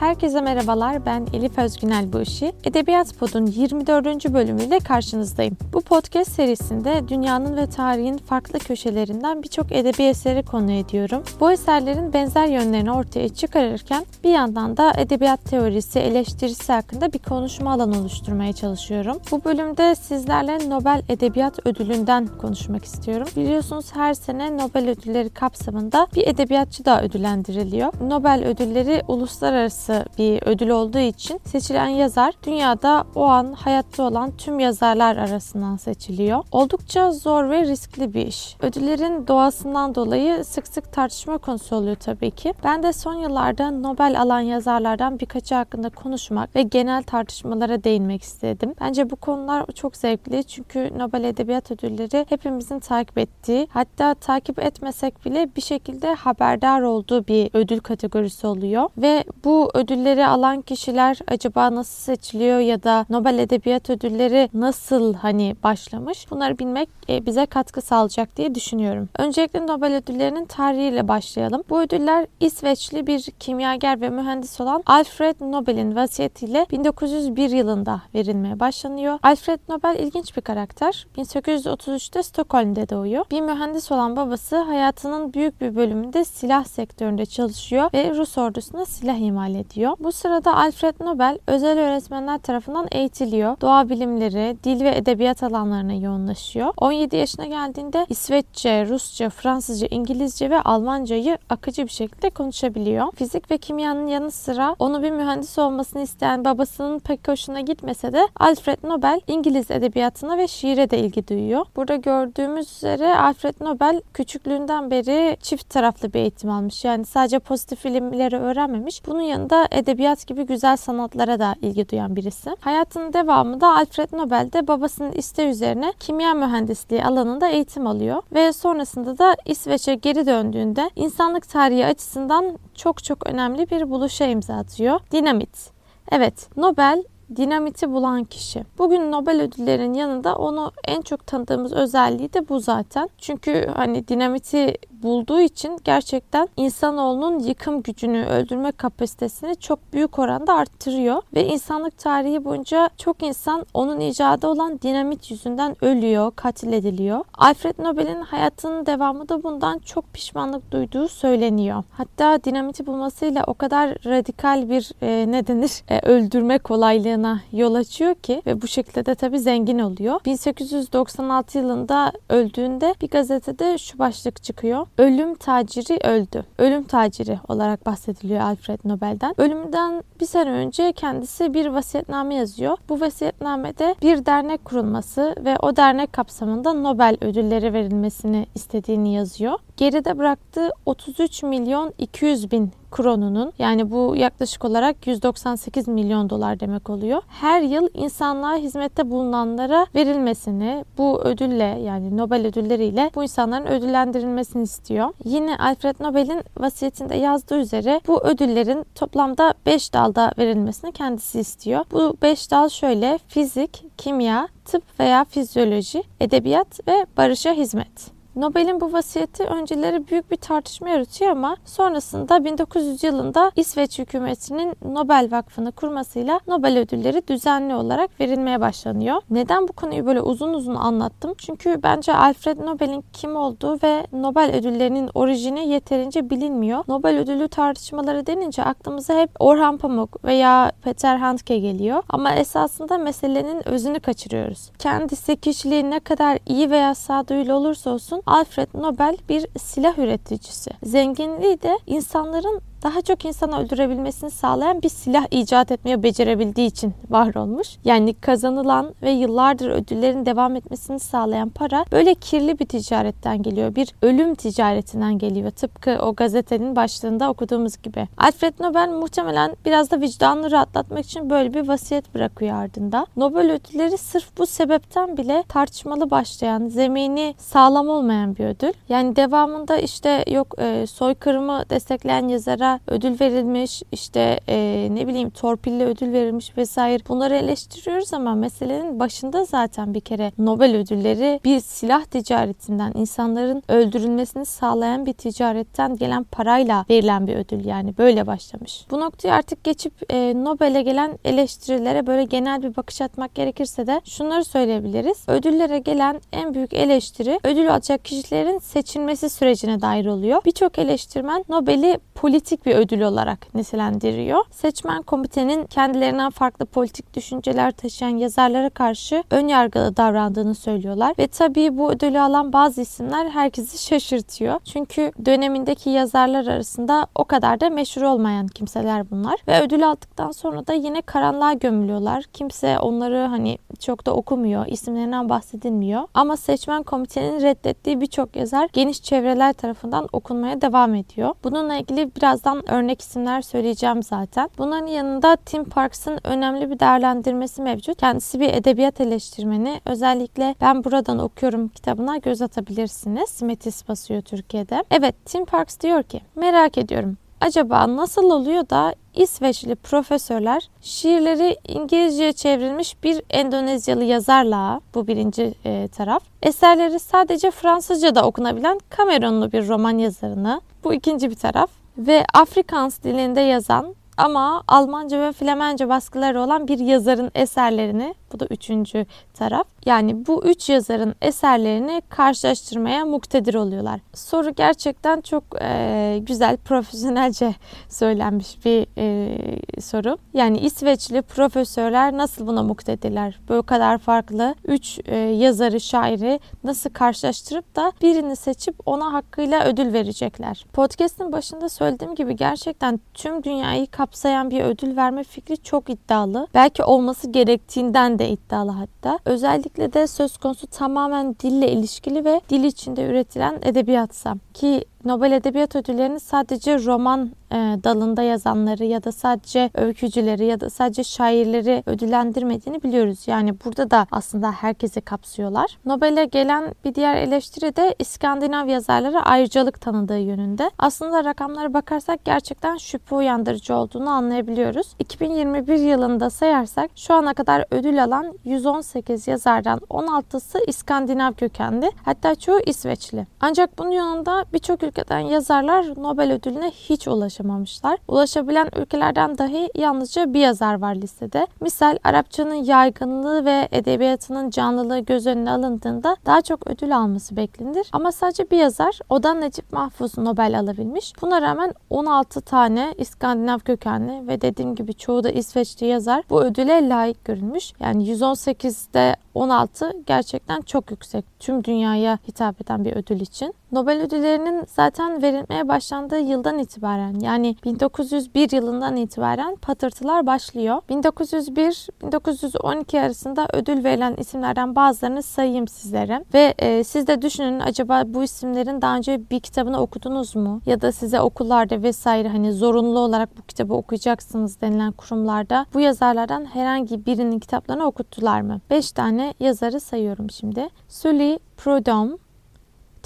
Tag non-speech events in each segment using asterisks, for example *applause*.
Herkese merhabalar, ben Elif Özgünel Buşi. Edebiyat Pod'un 24. bölümüyle karşınızdayım. Bu podcast serisinde dünyanın ve tarihin farklı köşelerinden birçok edebi eseri konu ediyorum. Bu eserlerin benzer yönlerini ortaya çıkarırken bir yandan da edebiyat teorisi, eleştirisi hakkında bir konuşma alanı oluşturmaya çalışıyorum. Bu bölümde sizlerle Nobel Edebiyat Ödülü'nden konuşmak istiyorum. Biliyorsunuz her sene Nobel Ödülleri kapsamında bir edebiyatçı da ödüllendiriliyor. Nobel ödülleri uluslararası uluslararası bir ödül olduğu için seçilen yazar dünyada o an hayatta olan tüm yazarlar arasından seçiliyor. Oldukça zor ve riskli bir iş. Ödüllerin doğasından dolayı sık sık tartışma konusu oluyor tabii ki. Ben de son yıllarda Nobel alan yazarlardan birkaçı hakkında konuşmak ve genel tartışmalara değinmek istedim. Bence bu konular çok zevkli çünkü Nobel Edebiyat Ödülleri hepimizin takip ettiği hatta takip etmesek bile bir şekilde haberdar olduğu bir ödül kategorisi oluyor ve bu ödülleri alan kişiler acaba nasıl seçiliyor ya da Nobel Edebiyat Ödülleri nasıl hani başlamış? Bunları bilmek e, bize katkı sağlayacak diye düşünüyorum. Öncelikle Nobel ödüllerinin tarihiyle başlayalım. Bu ödüller İsveçli bir kimyager ve mühendis olan Alfred Nobel'in vasiyetiyle 1901 yılında verilmeye başlanıyor. Alfred Nobel ilginç bir karakter. 1833'te Stockholm'de doğuyor. Bir mühendis olan babası hayatının büyük bir bölümünde silah sektöründe çalışıyor ve Rus ordusuna silah imal ediyor. Bu sırada Alfred Nobel özel öğretmenler tarafından eğitiliyor. Doğa bilimleri, dil ve edebiyat alanlarına yoğunlaşıyor. 17 yaşına geldiğinde İsveççe, Rusça, Fransızca, İngilizce ve Almancayı akıcı bir şekilde konuşabiliyor. Fizik ve kimyanın yanı sıra onu bir mühendis olmasını isteyen babasının pek hoşuna gitmese de Alfred Nobel İngiliz edebiyatına ve şiire de ilgi duyuyor. Burada gördüğümüz üzere Alfred Nobel küçüklüğünden beri çift taraflı bir eğitim almış. Yani sadece pozitif ilimleri öğrenmemiş. Bunun yanında edebiyat gibi güzel sanatlara da ilgi duyan birisi. Hayatının devamında Alfred Nobel de babasının isteği üzerine kimya mühendisliği alanında eğitim alıyor ve sonrasında da İsveç'e geri döndüğünde insanlık tarihi açısından çok çok önemli bir buluşa imza atıyor. Dinamit. Evet, Nobel dinamiti bulan kişi. Bugün Nobel ödüllerinin yanında onu en çok tanıdığımız özelliği de bu zaten. Çünkü hani dinamiti bulduğu için gerçekten insanoğlunun yıkım gücünü, öldürme kapasitesini çok büyük oranda arttırıyor ve insanlık tarihi boyunca çok insan onun icadı olan dinamit yüzünden ölüyor, katil ediliyor. Alfred Nobel'in hayatının devamı da bundan çok pişmanlık duyduğu söyleniyor. Hatta dinamiti bulmasıyla o kadar radikal bir e, ne denir e, öldürme kolaylığına yol açıyor ki ve bu şekilde de tabii zengin oluyor. 1896 yılında öldüğünde bir gazetede şu başlık çıkıyor. Ölüm taciri öldü. Ölüm taciri olarak bahsediliyor Alfred Nobel'den. Ölümünden bir sene önce kendisi bir vasiyetname yazıyor. Bu vasiyetnamede bir dernek kurulması ve o dernek kapsamında Nobel ödülleri verilmesini istediğini yazıyor. Geride bıraktığı 33 milyon 200 bin kronunun yani bu yaklaşık olarak 198 milyon dolar demek oluyor. Her yıl insanlığa hizmette bulunanlara verilmesini bu ödülle yani Nobel ödülleriyle bu insanların ödüllendirilmesini istiyor. Yine Alfred Nobel'in vasiyetinde yazdığı üzere bu ödüllerin toplamda 5 dalda verilmesini kendisi istiyor. Bu 5 dal şöyle fizik, kimya, tıp veya fizyoloji, edebiyat ve barışa hizmet. Nobel'in bu vasiyeti önceleri büyük bir tartışma yaratıyor ama sonrasında 1900 yılında İsveç hükümetinin Nobel Vakfı'nı kurmasıyla Nobel ödülleri düzenli olarak verilmeye başlanıyor. Neden bu konuyu böyle uzun uzun anlattım? Çünkü bence Alfred Nobel'in kim olduğu ve Nobel ödüllerinin orijini yeterince bilinmiyor. Nobel ödülü tartışmaları denince aklımıza hep Orhan Pamuk veya Peter Handke geliyor. Ama esasında meselenin özünü kaçırıyoruz. Kendisi kişiliği ne kadar iyi veya sağduyulu olursa olsun Alfred Nobel bir silah üreticisi. Zenginliği de insanların daha çok insanı öldürebilmesini sağlayan bir silah icat etmeye becerebildiği için var olmuş. Yani kazanılan ve yıllardır ödüllerin devam etmesini sağlayan para böyle kirli bir ticaretten geliyor. Bir ölüm ticaretinden geliyor. Tıpkı o gazetenin başlığında okuduğumuz gibi. Alfred Nobel muhtemelen biraz da vicdanını rahatlatmak için böyle bir vasiyet bırakıyor ardında. Nobel ödülleri sırf bu sebepten bile tartışmalı başlayan, zemini sağlam olmayan bir ödül. Yani devamında işte yok e, soykırımı destekleyen yazara ödül verilmiş, işte e, ne bileyim torpille ödül verilmiş vesaire bunları eleştiriyoruz ama meselenin başında zaten bir kere Nobel ödülleri bir silah ticaretinden, insanların öldürülmesini sağlayan bir ticaretten gelen parayla verilen bir ödül yani böyle başlamış. Bu noktayı artık geçip e, Nobel'e gelen eleştirilere böyle genel bir bakış atmak gerekirse de şunları söyleyebiliriz. Ödüllere gelen en büyük eleştiri ödül alacak kişilerin seçilmesi sürecine dair oluyor. Birçok eleştirmen Nobel'i politik bir ödül olarak nitelendiriyor. Seçmen komitenin kendilerinden farklı politik düşünceler taşıyan yazarlara karşı ön yargılı davrandığını söylüyorlar. Ve tabii bu ödülü alan bazı isimler herkesi şaşırtıyor. Çünkü dönemindeki yazarlar arasında o kadar da meşhur olmayan kimseler bunlar. Ve ödül aldıktan sonra da yine karanlığa gömülüyorlar. Kimse onları hani çok da okumuyor. isimlerinden bahsedilmiyor. Ama seçmen komitenin reddettiği birçok yazar geniş çevreler tarafından okunmaya devam ediyor. Bununla ilgili birazdan örnek isimler söyleyeceğim zaten. Bunların yanında Tim Parks'ın önemli bir değerlendirmesi mevcut. Kendisi bir edebiyat eleştirmeni. Özellikle Ben Buradan Okuyorum kitabına göz atabilirsiniz. Metis basıyor Türkiye'de. Evet Tim Parks diyor ki merak ediyorum. Acaba nasıl oluyor da İsveçli profesörler şiirleri İngilizceye çevrilmiş bir Endonezyalı yazarla bu birinci e, taraf eserleri sadece Fransızca'da okunabilen Kamerunlu bir roman yazarını bu ikinci bir taraf ve Afrikaans dilinde yazan ama Almanca ve Flemence baskıları olan bir yazarın eserlerini bu da üçüncü taraf. Yani bu üç yazarın eserlerini karşılaştırmaya muktedir oluyorlar. Soru gerçekten çok e, güzel, profesyonelce *laughs* söylenmiş bir e, soru. Yani İsveçli profesörler nasıl buna muktedirler? Böyle kadar farklı üç e, yazarı, şairi nasıl karşılaştırıp da birini seçip ona hakkıyla ödül verecekler? Podcast'ın başında söylediğim gibi gerçekten tüm dünyayı kapsayan bir ödül verme fikri çok iddialı. Belki olması gerektiğinden de iddialı hatta. Özellikle de söz konusu tamamen dille ilişkili ve dil içinde üretilen edebiyatsa. Ki Nobel Edebiyat Ödülleri'ni sadece roman e, dalında yazanları ya da sadece öykücüleri ya da sadece şairleri ödüllendirmediğini biliyoruz. Yani burada da aslında herkesi kapsıyorlar. Nobel'e gelen bir diğer eleştiri de İskandinav yazarlara ayrıcalık tanıdığı yönünde. Aslında rakamlara bakarsak gerçekten şüphe uyandırıcı olduğunu anlayabiliyoruz. 2021 yılında sayarsak şu ana kadar ödül alan 118 yazardan 16'sı İskandinav kökenli. Hatta çoğu İsveçli. Ancak bunun yanında birçok ülkeden yazarlar Nobel ödülüne hiç ulaşamamışlar. Ulaşabilen ülkelerden dahi yalnızca bir yazar var listede. Misal Arapçanın yaygınlığı ve edebiyatının canlılığı göz önüne alındığında daha çok ödül alması beklenir. Ama sadece bir yazar, o da Necip Mahfuz Nobel alabilmiş. Buna rağmen 16 tane İskandinav kökenli ve dediğim gibi çoğu da İsveçli yazar bu ödüle layık görülmüş. Yani 118'de 16 gerçekten çok yüksek. Tüm dünyaya hitap eden bir ödül için. Nobel ödüllerinin zaten verilmeye başlandığı yıldan itibaren yani 1901 yılından itibaren patırtılar başlıyor. 1901-1912 arasında ödül verilen isimlerden bazılarını sayayım sizlere. Ve e, siz de düşünün acaba bu isimlerin daha önce bir kitabını okudunuz mu? Ya da size okullarda vesaire hani zorunlu olarak bu kitabı okuyacaksınız denilen kurumlarda bu yazarlardan herhangi birinin kitaplarını okuttular mı? 5 tane yazarı sayıyorum şimdi. Sully Prudhomme,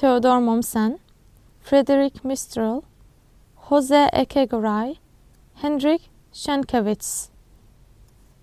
Theodore Mommsen, Frederick Mistral, Jose Echegaray, Hendrik Sienkiewicz.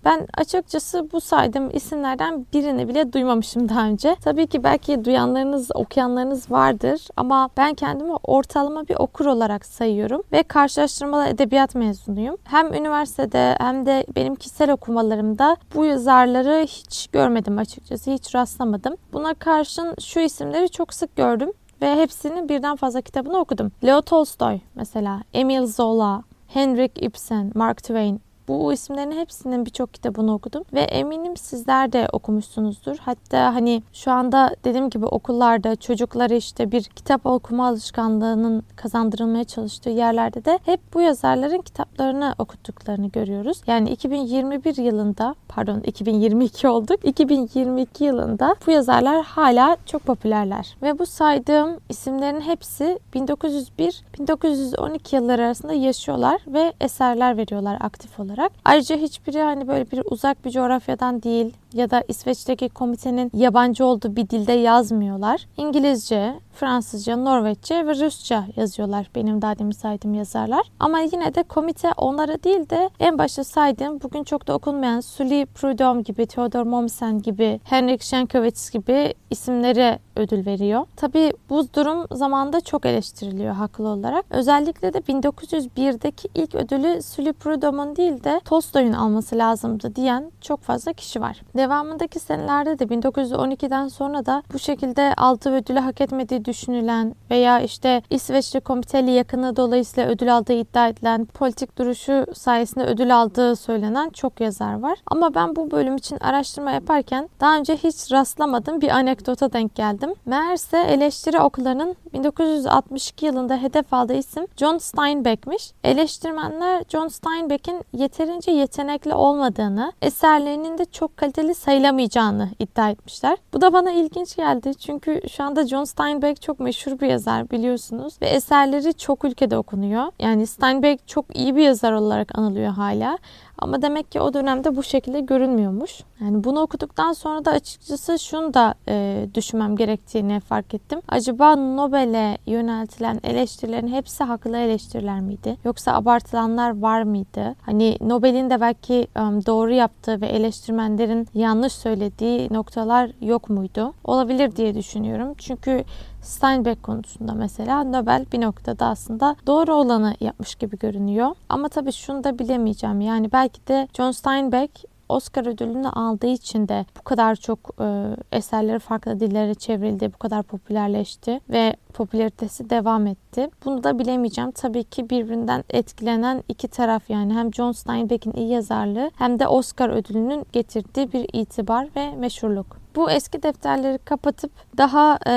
Ben açıkçası bu saydığım isimlerden birini bile duymamışım daha önce. Tabii ki belki duyanlarınız, okuyanlarınız vardır ama ben kendimi ortalama bir okur olarak sayıyorum ve karşılaştırmalı edebiyat mezunuyum. Hem üniversitede hem de benim kişisel okumalarımda bu yazarları hiç görmedim açıkçası, hiç rastlamadım. Buna karşın şu isimleri çok sık gördüm ve hepsinin birden fazla kitabını okudum. Leo Tolstoy mesela, Emil Zola, Henrik Ibsen, Mark Twain bu isimlerin hepsinin birçok kitabını okudum ve eminim sizler de okumuşsunuzdur. Hatta hani şu anda dediğim gibi okullarda çocuklara işte bir kitap okuma alışkanlığının kazandırılmaya çalıştığı yerlerde de hep bu yazarların kitaplarını okuttuklarını görüyoruz. Yani 2021 yılında pardon 2022 olduk. 2022 yılında bu yazarlar hala çok popülerler. Ve bu saydığım isimlerin hepsi 1901-1912 yılları arasında yaşıyorlar ve eserler veriyorlar aktif olarak olarak. Ayrıca hiçbiri hani böyle bir uzak bir coğrafyadan değil ya da İsveç'teki komitenin yabancı olduğu bir dilde yazmıyorlar. İngilizce, Fransızca, Norveççe ve Rusça yazıyorlar benim daha demin saydığım yazarlar. Ama yine de komite onlara değil de en başta saydığım bugün çok da okunmayan Sully Prudhomme gibi, Theodor Mommsen gibi, Henrik Schenkovitz gibi isimlere ödül veriyor. Tabi bu durum zamanda çok eleştiriliyor haklı olarak. Özellikle de 1901'deki ilk ödülü Sully Prudhomme'un değil de Tolstoy'un alması lazımdı diyen çok fazla kişi var. Devamındaki senelerde de 1912'den sonra da bu şekilde aldığı ödülü hak etmediği düşünülen veya işte İsveçli komiteli yakını dolayısıyla ödül aldığı iddia edilen politik duruşu sayesinde ödül aldığı söylenen çok yazar var. Ama ben bu bölüm için araştırma yaparken daha önce hiç rastlamadığım bir anekdota denk geldim. Meğerse eleştiri okullarının 1962 yılında hedef aldığı isim John Steinbeck'miş. Eleştirmenler John Steinbeck'in yeterince yetenekli olmadığını, eserlerinin de çok kaliteli sayılamayacağını iddia etmişler. Bu da bana ilginç geldi çünkü şu anda John Steinbeck çok meşhur bir yazar biliyorsunuz ve eserleri çok ülkede okunuyor. Yani Steinbeck çok iyi bir yazar olarak anılıyor hala. Ama demek ki o dönemde bu şekilde görünmüyormuş. Yani bunu okuduktan sonra da açıkçası şunu da e, düşünmem gerektiğini fark ettim. Acaba Nobel'e yöneltilen eleştirilerin hepsi haklı eleştiriler miydi? Yoksa abartılanlar var mıydı? Hani Nobel'in de belki um, doğru yaptığı ve eleştirmenlerin yanlış söylediği noktalar yok muydu? Olabilir diye düşünüyorum. Çünkü Steinbeck konusunda mesela Nobel bir noktada aslında doğru olanı yapmış gibi görünüyor. Ama tabii şunu da bilemeyeceğim. Yani belki de John Steinbeck Oscar ödülünü aldığı için de bu kadar çok e, eserleri farklı dillere çevrildi, bu kadar popülerleşti ve popülaritesi devam etti. Bunu da bilemeyeceğim. Tabii ki birbirinden etkilenen iki taraf yani hem John Steinbeck'in iyi yazarlığı hem de Oscar ödülünün getirdiği bir itibar ve meşhurluk. Bu eski defterleri kapatıp daha e,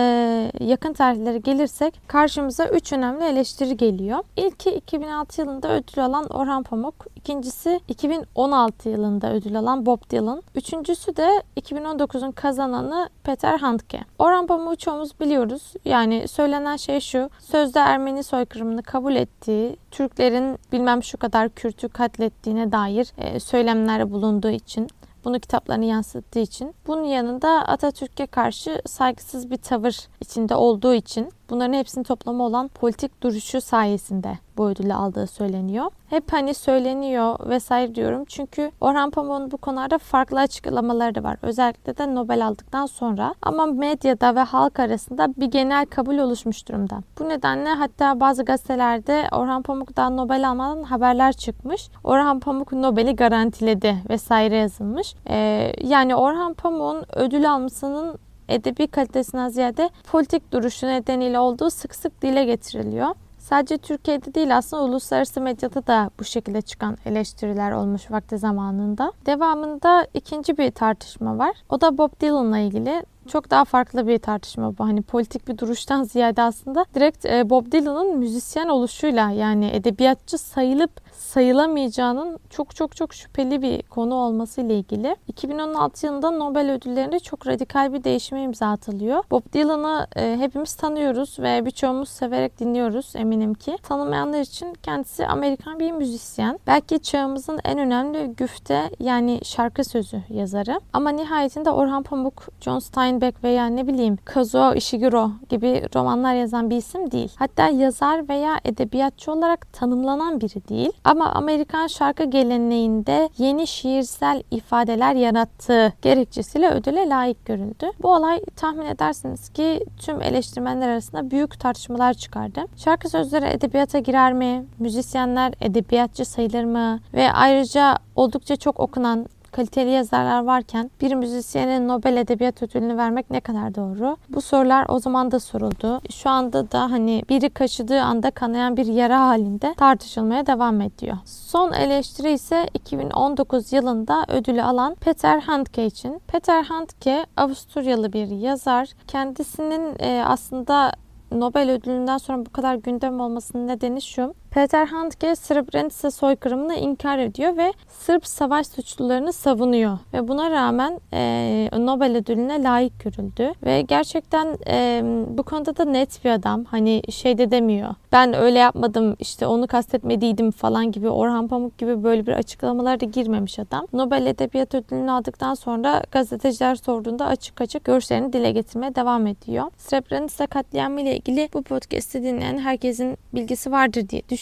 yakın tarihlere gelirsek karşımıza üç önemli eleştiri geliyor. İlki 2006 yılında ödül alan Orhan Pamuk. İkincisi 2016 yılında ödül alan Bob Dylan. Üçüncüsü de 2019'un kazananı Peter Handke. Orhan Pamuk'u çoğumuz biliyoruz. Yani söylenen şey şu. Sözde Ermeni soykırımını kabul ettiği, Türklerin bilmem şu kadar Kürt'ü katlettiğine dair e, söylemlerde bulunduğu için bunu kitaplarını yansıttığı için. Bunun yanında Atatürk'e karşı saygısız bir tavır içinde olduğu için bunların hepsinin toplamı olan politik duruşu sayesinde bu ödülü aldığı söyleniyor. Hep hani söyleniyor vesaire diyorum. Çünkü Orhan Pamuk'un bu konularda farklı açıklamaları da var. Özellikle de Nobel aldıktan sonra. Ama medyada ve halk arasında bir genel kabul oluşmuş durumda. Bu nedenle hatta bazı gazetelerde Orhan Pamuk daha Nobel almadan haberler çıkmış. Orhan Pamuk Nobel'i garantiledi vesaire yazılmış. Ee, yani Orhan Pamuk'un ödül almasının edebi kalitesinden ziyade politik duruşu nedeniyle olduğu sık sık dile getiriliyor. Sadece Türkiye'de değil aslında uluslararası medyada da bu şekilde çıkan eleştiriler olmuş vakti zamanında. Devamında ikinci bir tartışma var. O da Bob Dylan'la ilgili çok daha farklı bir tartışma bu. Hani politik bir duruştan ziyade aslında direkt e, Bob Dylan'ın müzisyen oluşuyla yani edebiyatçı sayılıp sayılamayacağının çok çok çok şüpheli bir konu olması ile ilgili. 2016 yılında Nobel ödüllerinde çok radikal bir değişime imza atılıyor. Bob Dylan'ı e, hepimiz tanıyoruz ve birçoğumuz severek dinliyoruz eminim ki. Tanımayanlar için kendisi Amerikan bir müzisyen. Belki çağımızın en önemli güfte yani şarkı sözü yazarı. Ama nihayetinde Orhan Pamuk, John Steinbeck veya ne bileyim Kazuo Ishiguro gibi romanlar yazan bir isim değil. Hatta yazar veya edebiyatçı olarak tanımlanan biri değil. Ama Amerikan şarkı geleneğinde yeni şiirsel ifadeler yarattığı gerekçesiyle ödüle layık görüldü. Bu olay tahmin edersiniz ki tüm eleştirmenler arasında büyük tartışmalar çıkardı. Şarkı sözleri edebiyata girer mi? Müzisyenler edebiyatçı sayılır mı? Ve ayrıca oldukça çok okunan kaliteli yazarlar varken bir müzisyene Nobel Edebiyat Ödülünü vermek ne kadar doğru? Bu sorular o zaman da soruldu. Şu anda da hani biri kaşıdığı anda kanayan bir yara halinde tartışılmaya devam ediyor. Son eleştiri ise 2019 yılında ödülü alan Peter Handke için. Peter Handke Avusturyalı bir yazar. Kendisinin e, aslında Nobel ödülünden sonra bu kadar gündem olmasının nedeni şu. Peter Handke Srebrenica soykırımını inkar ediyor ve Sırp savaş suçlularını savunuyor. Ve buna rağmen e, Nobel ödülüne layık görüldü. Ve gerçekten e, bu konuda da net bir adam. Hani şey de demiyor. Ben öyle yapmadım işte onu kastetmediydim falan gibi Orhan Pamuk gibi böyle bir açıklamalara da girmemiş adam. Nobel Edebiyat Ödülünü aldıktan sonra gazeteciler sorduğunda açık açık görüşlerini dile getirmeye devam ediyor. Srebrenica katliamı ile ilgili bu podcast'i dinleyen herkesin bilgisi vardır diye düşünüyorum.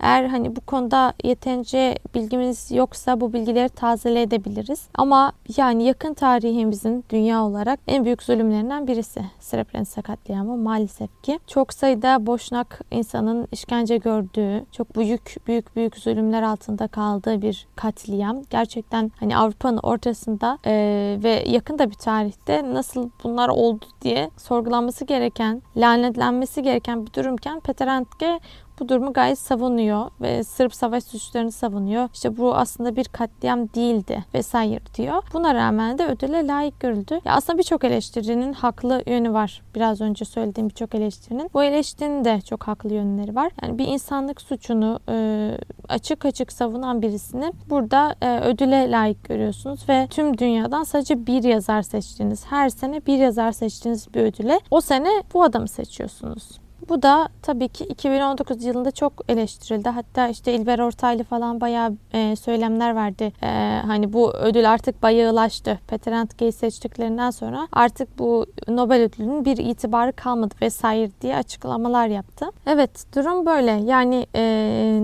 Eğer hani bu konuda yeterince bilgimiz yoksa bu bilgileri tazeleyebiliriz. Ama yani yakın tarihimizin dünya olarak en büyük zulümlerinden birisi Srebrenica katliamı maalesef ki. Çok sayıda boşnak insanın işkence gördüğü, çok büyük büyük büyük zulümler altında kaldığı bir katliam. Gerçekten hani Avrupa'nın ortasında e, ve yakında bir tarihte nasıl bunlar oldu diye sorgulanması gereken, lanetlenmesi gereken bir durumken Peter Handke bu durumu gayet savunuyor ve Sırp savaş suçlarını savunuyor. İşte bu aslında bir katliam değildi vesaire diyor. Buna rağmen de ödüle layık görüldü. Ya aslında birçok eleştirinin haklı yönü var. Biraz önce söylediğim birçok eleştirinin. Bu eleştirinin de çok haklı yönleri var. Yani bir insanlık suçunu e, açık açık savunan birisini burada e, ödüle layık görüyorsunuz ve tüm dünyadan sadece bir yazar seçtiğiniz, her sene bir yazar seçtiğiniz bir ödüle o sene bu adamı seçiyorsunuz. Bu da tabii ki 2019 yılında çok eleştirildi. Hatta işte İlber Ortaylı falan bayağı e, söylemler verdi. E, hani bu ödül artık bayağılaştı. Peter Handke'yi seçtiklerinden sonra artık bu Nobel ödülünün bir itibarı kalmadı vesaire diye açıklamalar yaptı. Evet durum böyle. Yani e,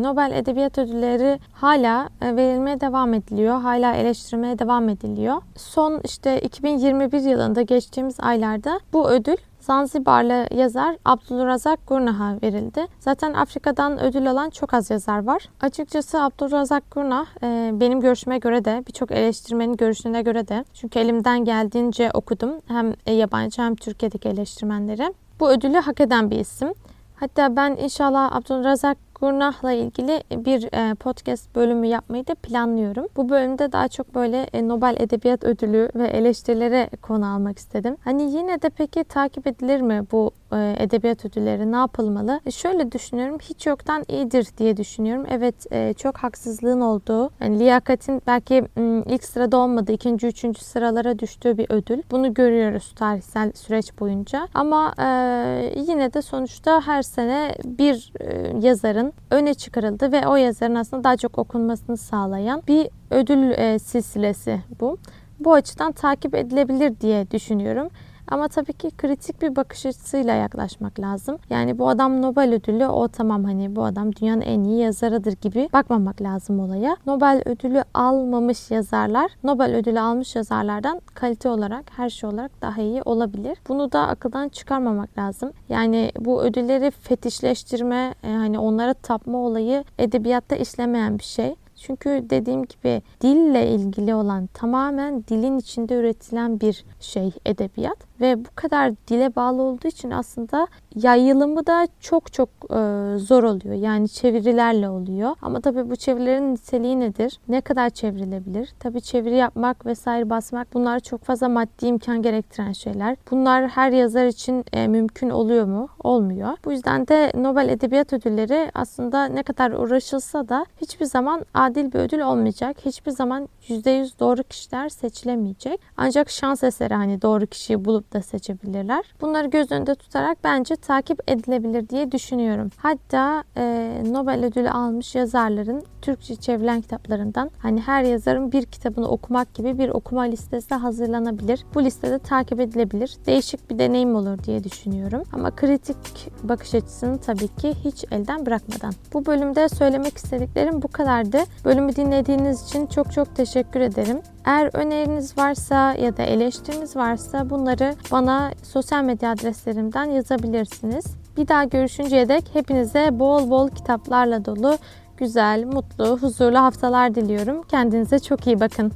Nobel Edebiyat Ödülleri hala e, verilmeye devam ediliyor. Hala eleştirmeye devam ediliyor. Son işte 2021 yılında geçtiğimiz aylarda bu ödül Zanzibarlı yazar Abdülrazak Gurnah'a verildi. Zaten Afrika'dan ödül alan çok az yazar var. Açıkçası Abdülrazak Gurnah e, benim görüşüme göre de birçok eleştirmenin görüşüne göre de çünkü elimden geldiğince okudum hem yabancı hem Türkiye'deki eleştirmenleri. Bu ödülü hak eden bir isim. Hatta ben inşallah Abdülrazak Gurnah'la ilgili bir e, podcast bölümü yapmayı da planlıyorum. Bu bölümde daha çok böyle e, Nobel Edebiyat Ödülü ve eleştirilere konu almak istedim. Hani yine de peki takip edilir mi bu e, edebiyat ödülleri ne yapılmalı? Şöyle düşünüyorum hiç yoktan iyidir diye düşünüyorum. Evet çok haksızlığın olduğu, yani liyakatin belki ilk sırada olmadığı, ikinci, üçüncü sıralara düştüğü bir ödül. Bunu görüyoruz tarihsel süreç boyunca. Ama yine de sonuçta her sene bir yazarın öne çıkarıldı ve o yazarın aslında daha çok okunmasını sağlayan bir ödül e, silsilesi bu. Bu açıdan takip edilebilir diye düşünüyorum. Ama tabii ki kritik bir bakış açısıyla yaklaşmak lazım. Yani bu adam Nobel ödülü o tamam hani bu adam dünyanın en iyi yazarıdır gibi bakmamak lazım olaya. Nobel ödülü almamış yazarlar Nobel ödülü almış yazarlardan kalite olarak her şey olarak daha iyi olabilir. Bunu da akıldan çıkarmamak lazım. Yani bu ödülleri fetişleştirme, e, hani onlara tapma olayı edebiyatta işlemeyen bir şey. Çünkü dediğim gibi dille ilgili olan tamamen dilin içinde üretilen bir şey edebiyat ve bu kadar dile bağlı olduğu için aslında yayılımı da çok çok e, zor oluyor. Yani çevirilerle oluyor. Ama tabii bu çevirilerin niteliği nedir? Ne kadar çevrilebilir? Tabii çeviri yapmak vesaire basmak bunlar çok fazla maddi imkan gerektiren şeyler. Bunlar her yazar için e, mümkün oluyor mu? Olmuyor. Bu yüzden de Nobel Edebiyat Ödülleri aslında ne kadar uğraşılsa da hiçbir zaman adil bir ödül olmayacak. Hiçbir zaman %100 doğru kişiler seçilemeyecek. Ancak şans eseri hani doğru kişiyi bulup da seçebilirler. Bunları göz önünde tutarak bence takip edilebilir diye düşünüyorum. Hatta e, Nobel ödülü almış yazarların Türkçe çevrilen kitaplarından hani her yazarın bir kitabını okumak gibi bir okuma listesi hazırlanabilir. Bu listede takip edilebilir. Değişik bir deneyim olur diye düşünüyorum. Ama kritik bakış açısını tabii ki hiç elden bırakmadan. Bu bölümde söylemek istediklerim bu kadardı. Bölümü dinlediğiniz için çok çok teşekkür ederim. Eğer öneriniz varsa ya da eleştiriniz varsa bunları bana sosyal medya adreslerimden yazabilirsiniz. Bir daha görüşünceye dek hepinize bol bol kitaplarla dolu güzel, mutlu, huzurlu haftalar diliyorum. Kendinize çok iyi bakın.